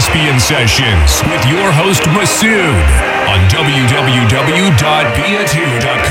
are listening to the Caspian Sessions with your host Masood on www.bia2.com.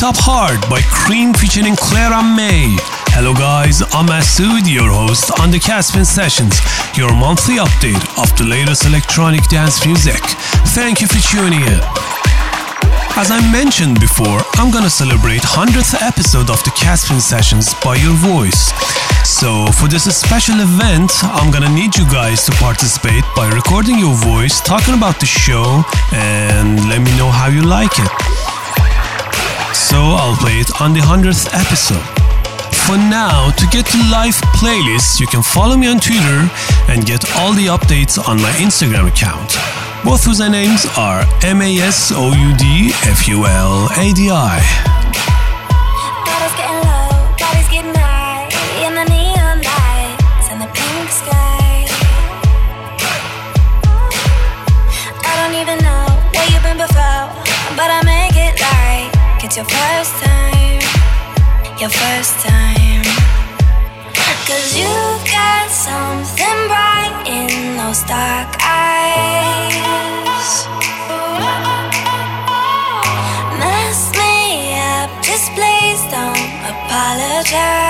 Taped Up Heart by KREAM featuring Clara Mae. Hello guys, I'm Masood, your host on the Caspian Sessions, your monthly update of the latest electronic dance music. Thank you for tuning in. As I mentioned before, I'm gonna celebrate 100th episode of the Caspian Sessions by your voice. So for this special event, I'm gonna need you guys to participate by recording your voice, talking about the show, and let me know how you like it so I'll play it on the 100th episode. For now, to get live playlists, you can follow me on Twitter and get all the updates on my Instagram account. Both whose names are M A S O U D F U L A D I. It's your first time, your first time. Cause you got something bright in those dark eyes. Mess me up, just please don't apologize.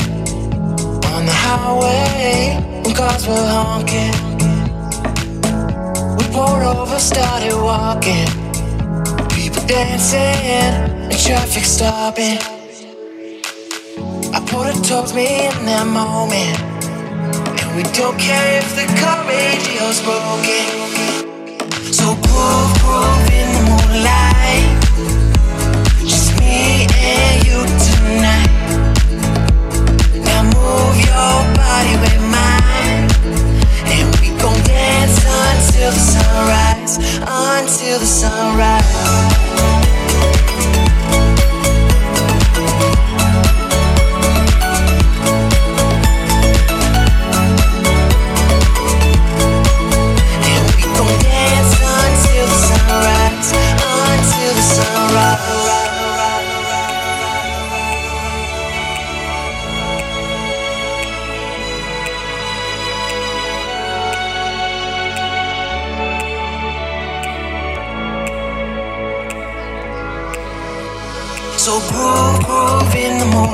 cars were honking. We pulled over, started walking. People dancing, the traffic stopping. I pulled it towards me in that moment. And we don't care if the car radio's broken. So groove, groove in the moonlight. Just me and you tonight. Now move your body, baby. until the sunrise, until the sunrise.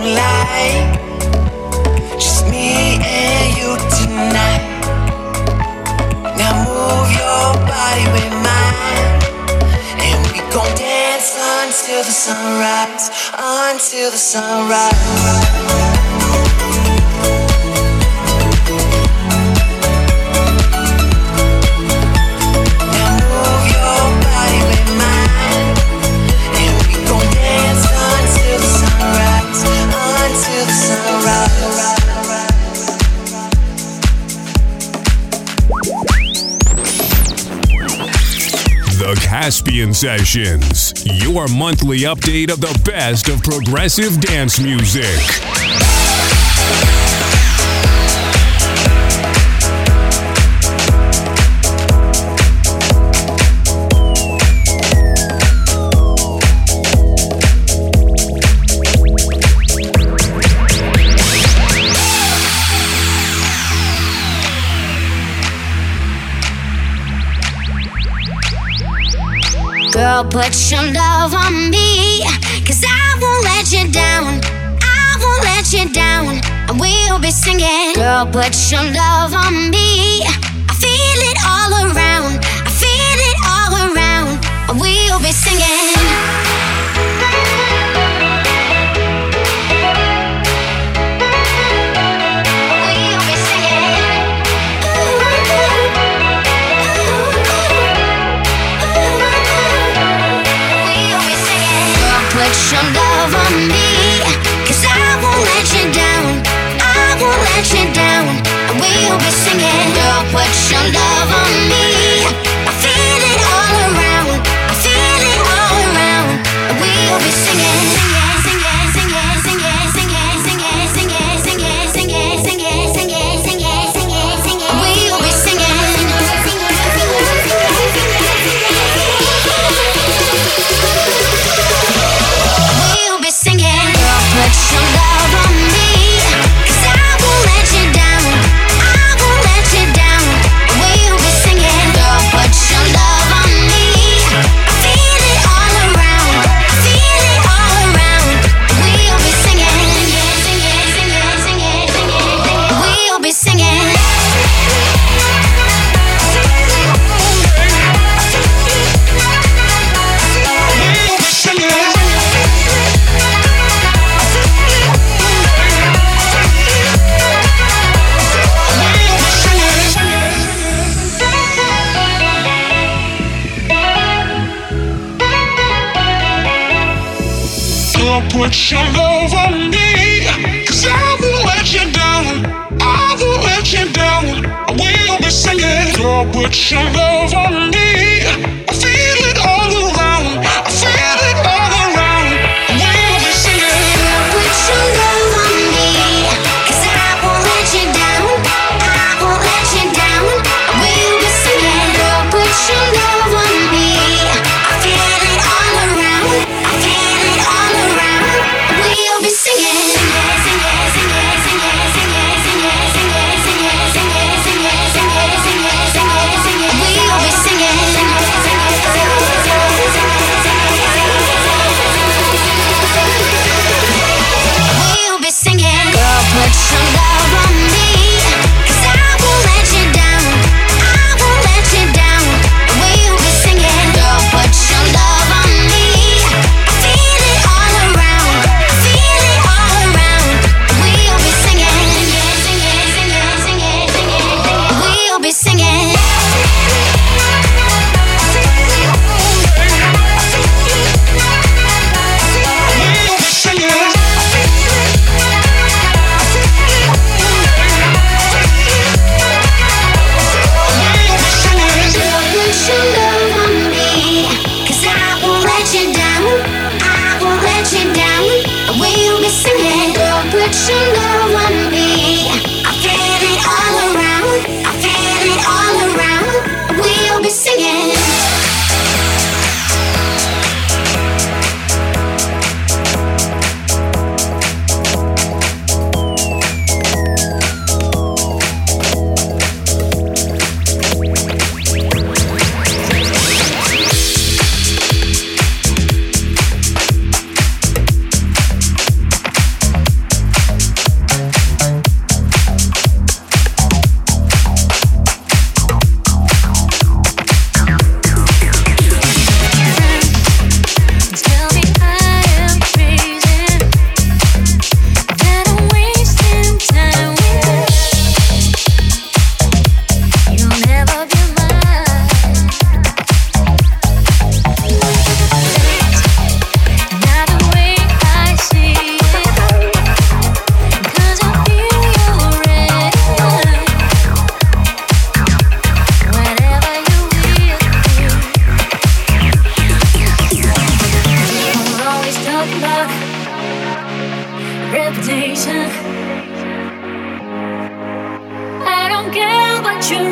Moonlight. Just me and you tonight. Now move your body with mine. And we gon' dance until the sunrise. Until the sunrise. Sessions, your monthly update of the best of progressive dance music. Girl, put your love on me. Cause I won't let you down. I won't let you down. And we'll be singing. Girl, put your love on me. I feel it all around. I feel it all around. And we'll be singing.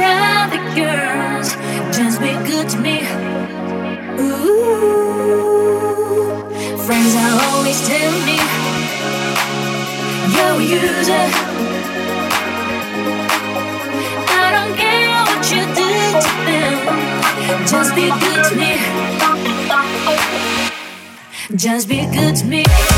other girls. Just be good to me. Ooh, friends are always telling me you're a. I don't care what you do to them. Just be good to me. Just be good to me.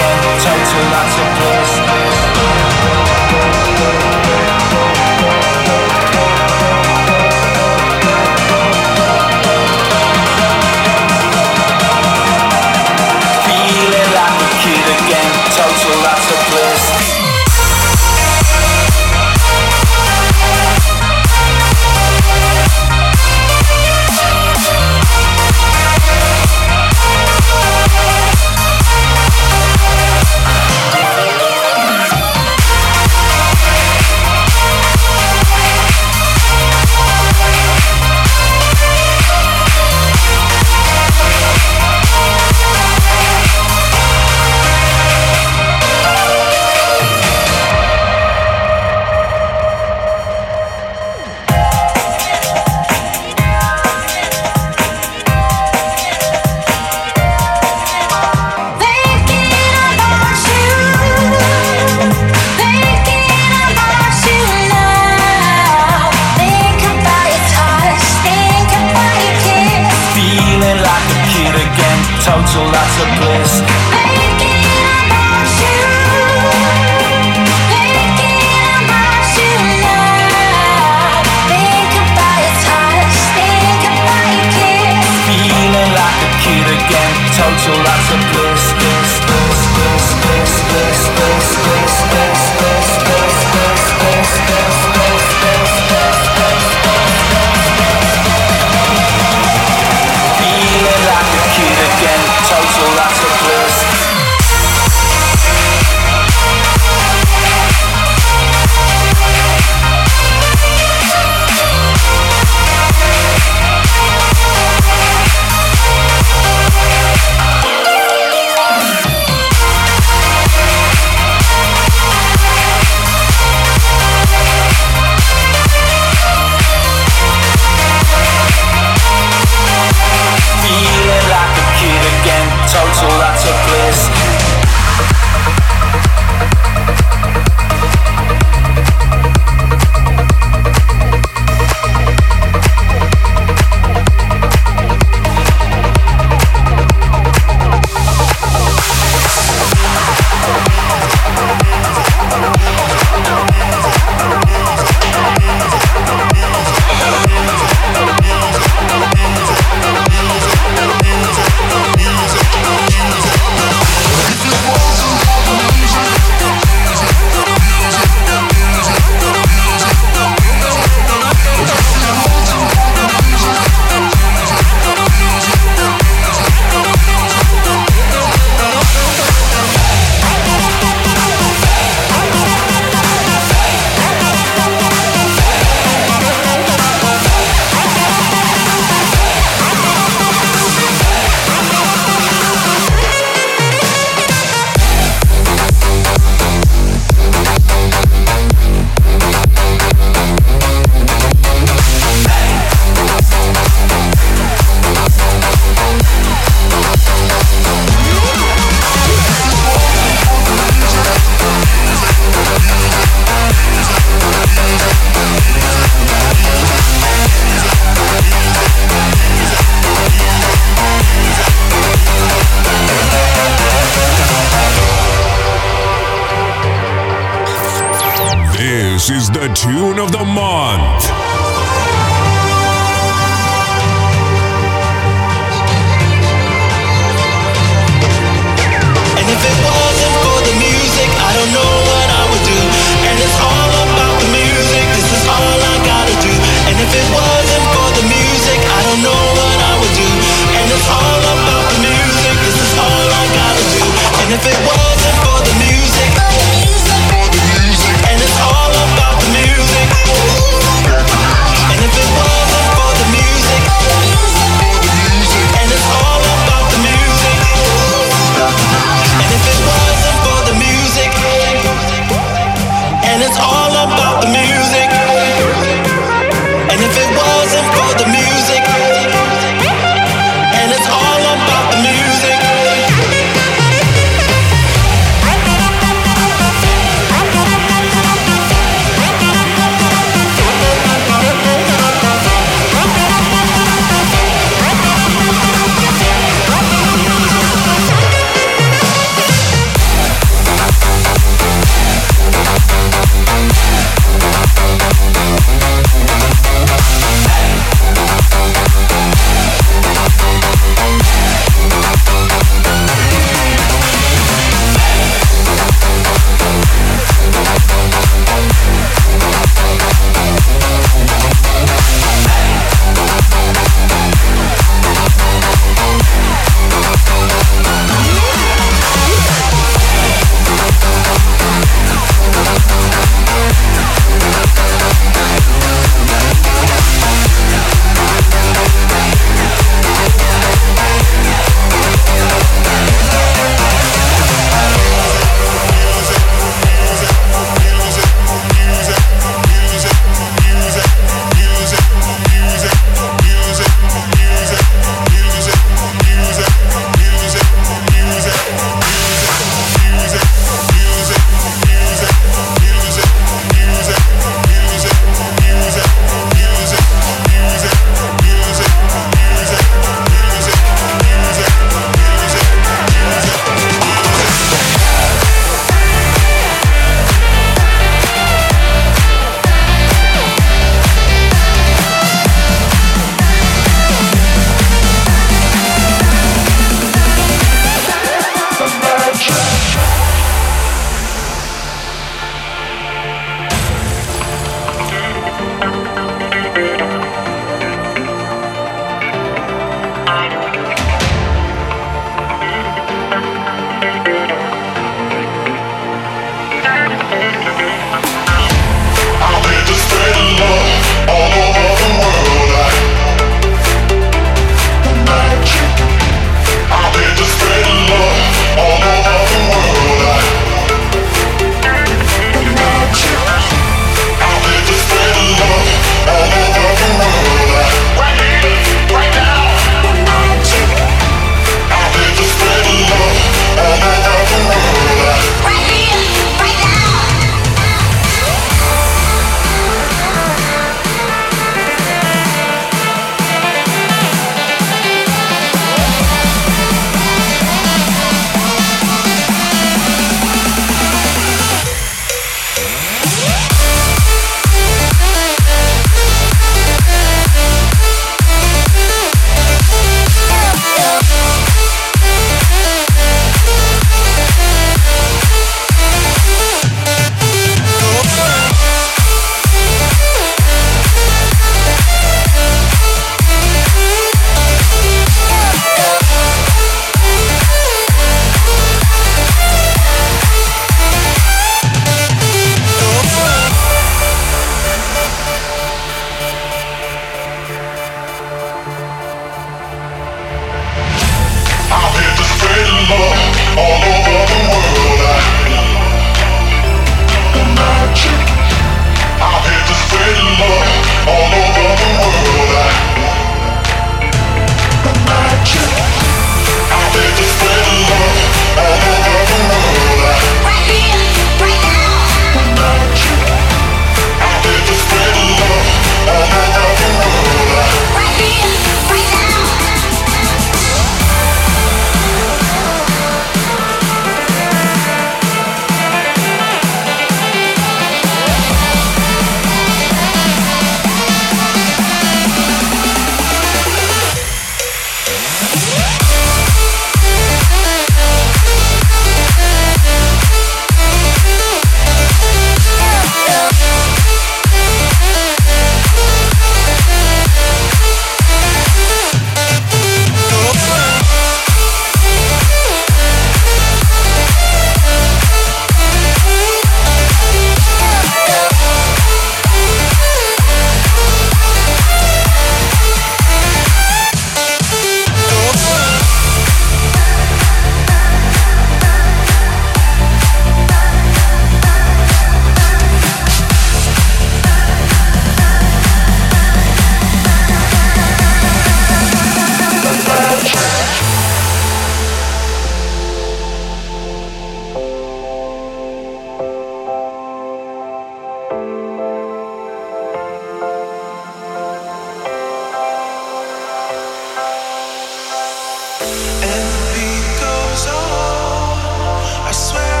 swear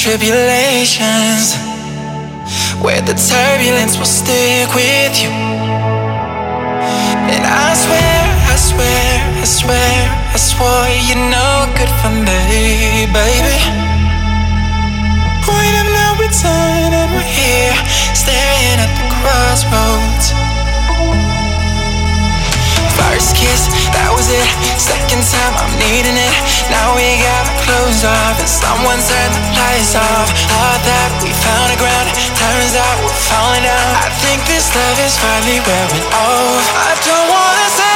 tribulations where the turbulence will stick with you. And I swear, I swear, I swear, I swore you're no good for me, baby. When I'm not returned and we're here, staring at the crossroads. First kiss, it. Second time, I'm needing it. Now we got our clothes off, and someone turned the lights off. Thought that we found a ground, turns out we're falling down. I think this love is finally wearing off. I don't wanna say.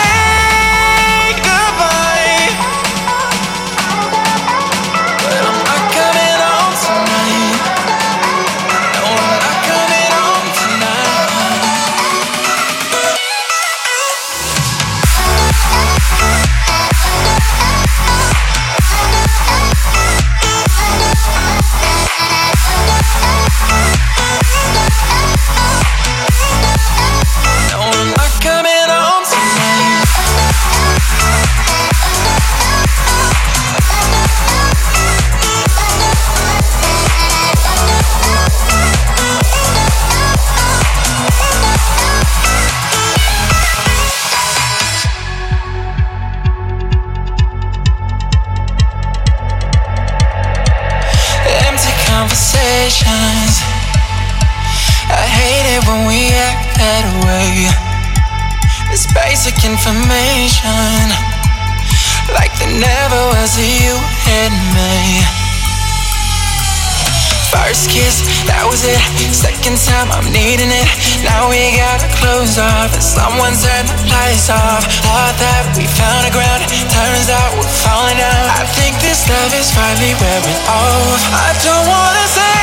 Information like there never was a you and me. First kiss, that was it. Second time, I'm needing it. Now we gotta close off, and someone turned the lights off. Thought that we found a ground, turns out we're falling out. I think this love is finally wearing off. I don't wanna say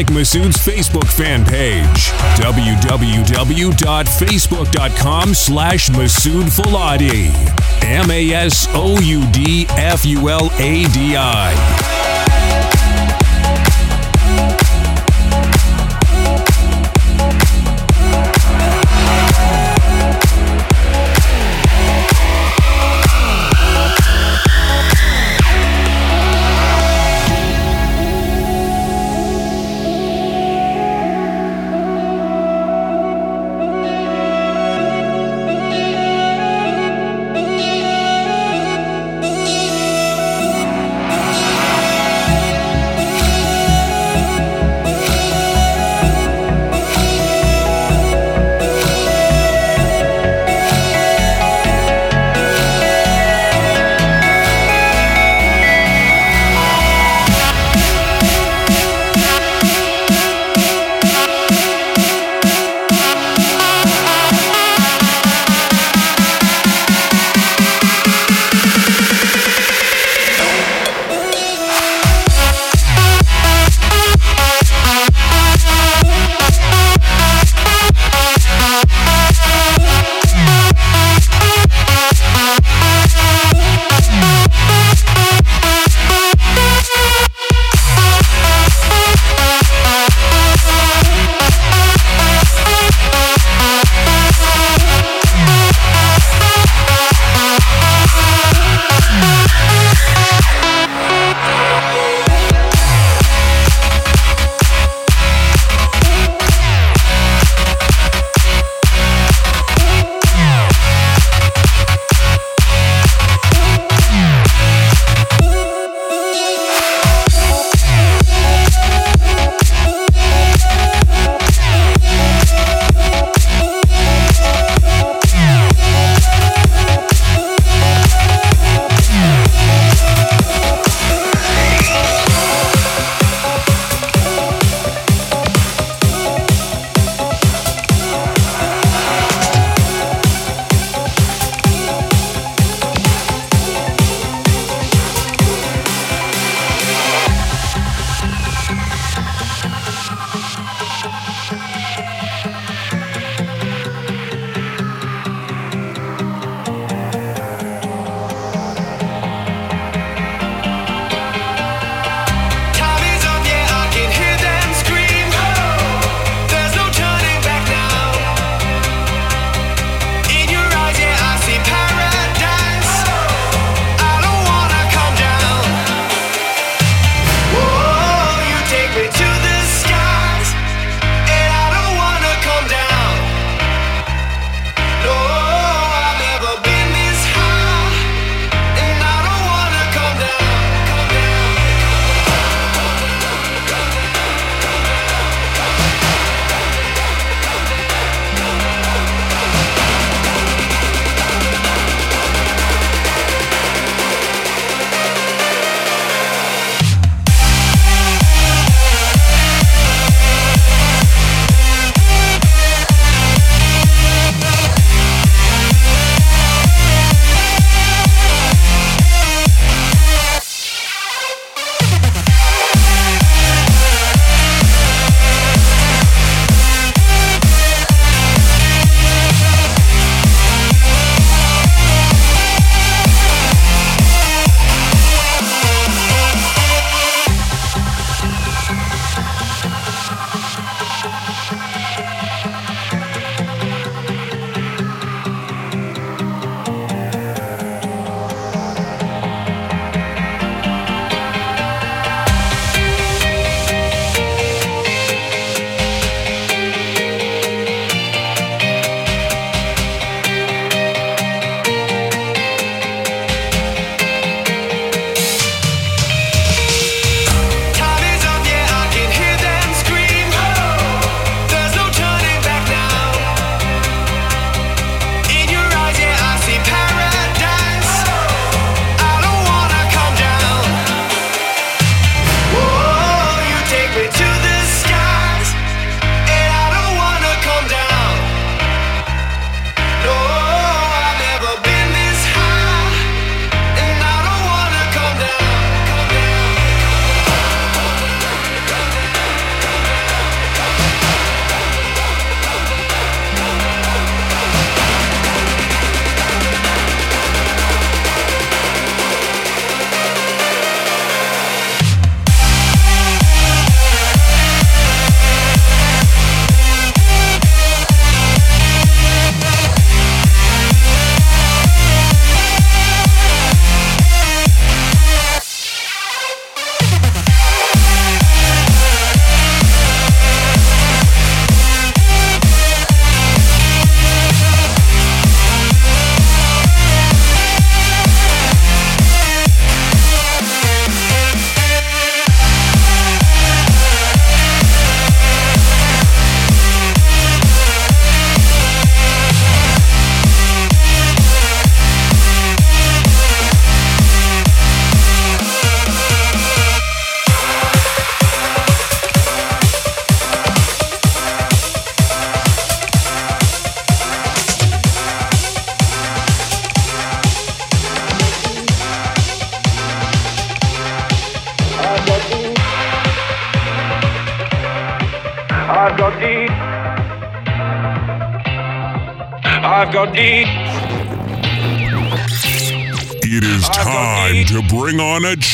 like Masoud's Facebook fan page, www.facebook.com slash Masoud Fuladi. M-A-S-O-U-D-F-U-L-A-D-I.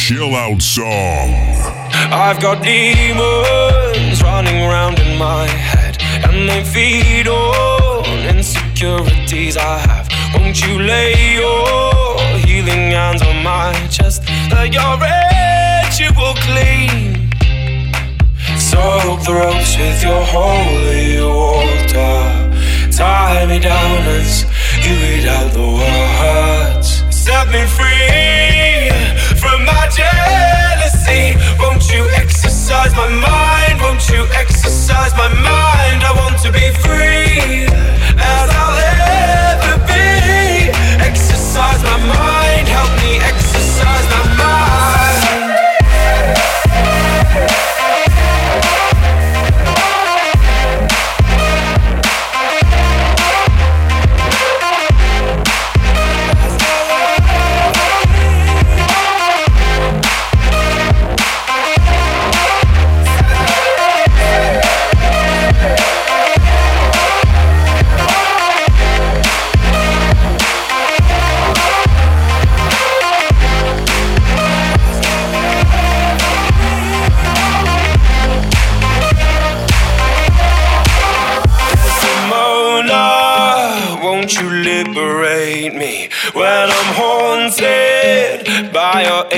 Chill out song. I've got demons running around in my head, and they feed on insecurities I have. Won't you lay your healing hands on my chest? Let your ritual clean. Soak the ropes with your holy water. Tie me down as you read out the words. Set me free from my jealousy. Won't you exercise my mind? Won't you exercise my mind? I want to be free as I'll ever be. Exercise my mind, help me exercise my mind.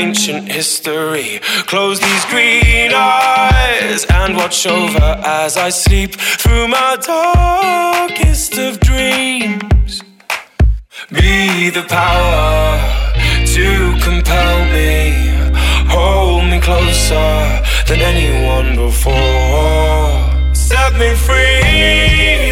Ancient history? Close these green eyes and watch over as I sleep through my darkest of dreams. Be the power to compel me, hold me closer than anyone before. Set me free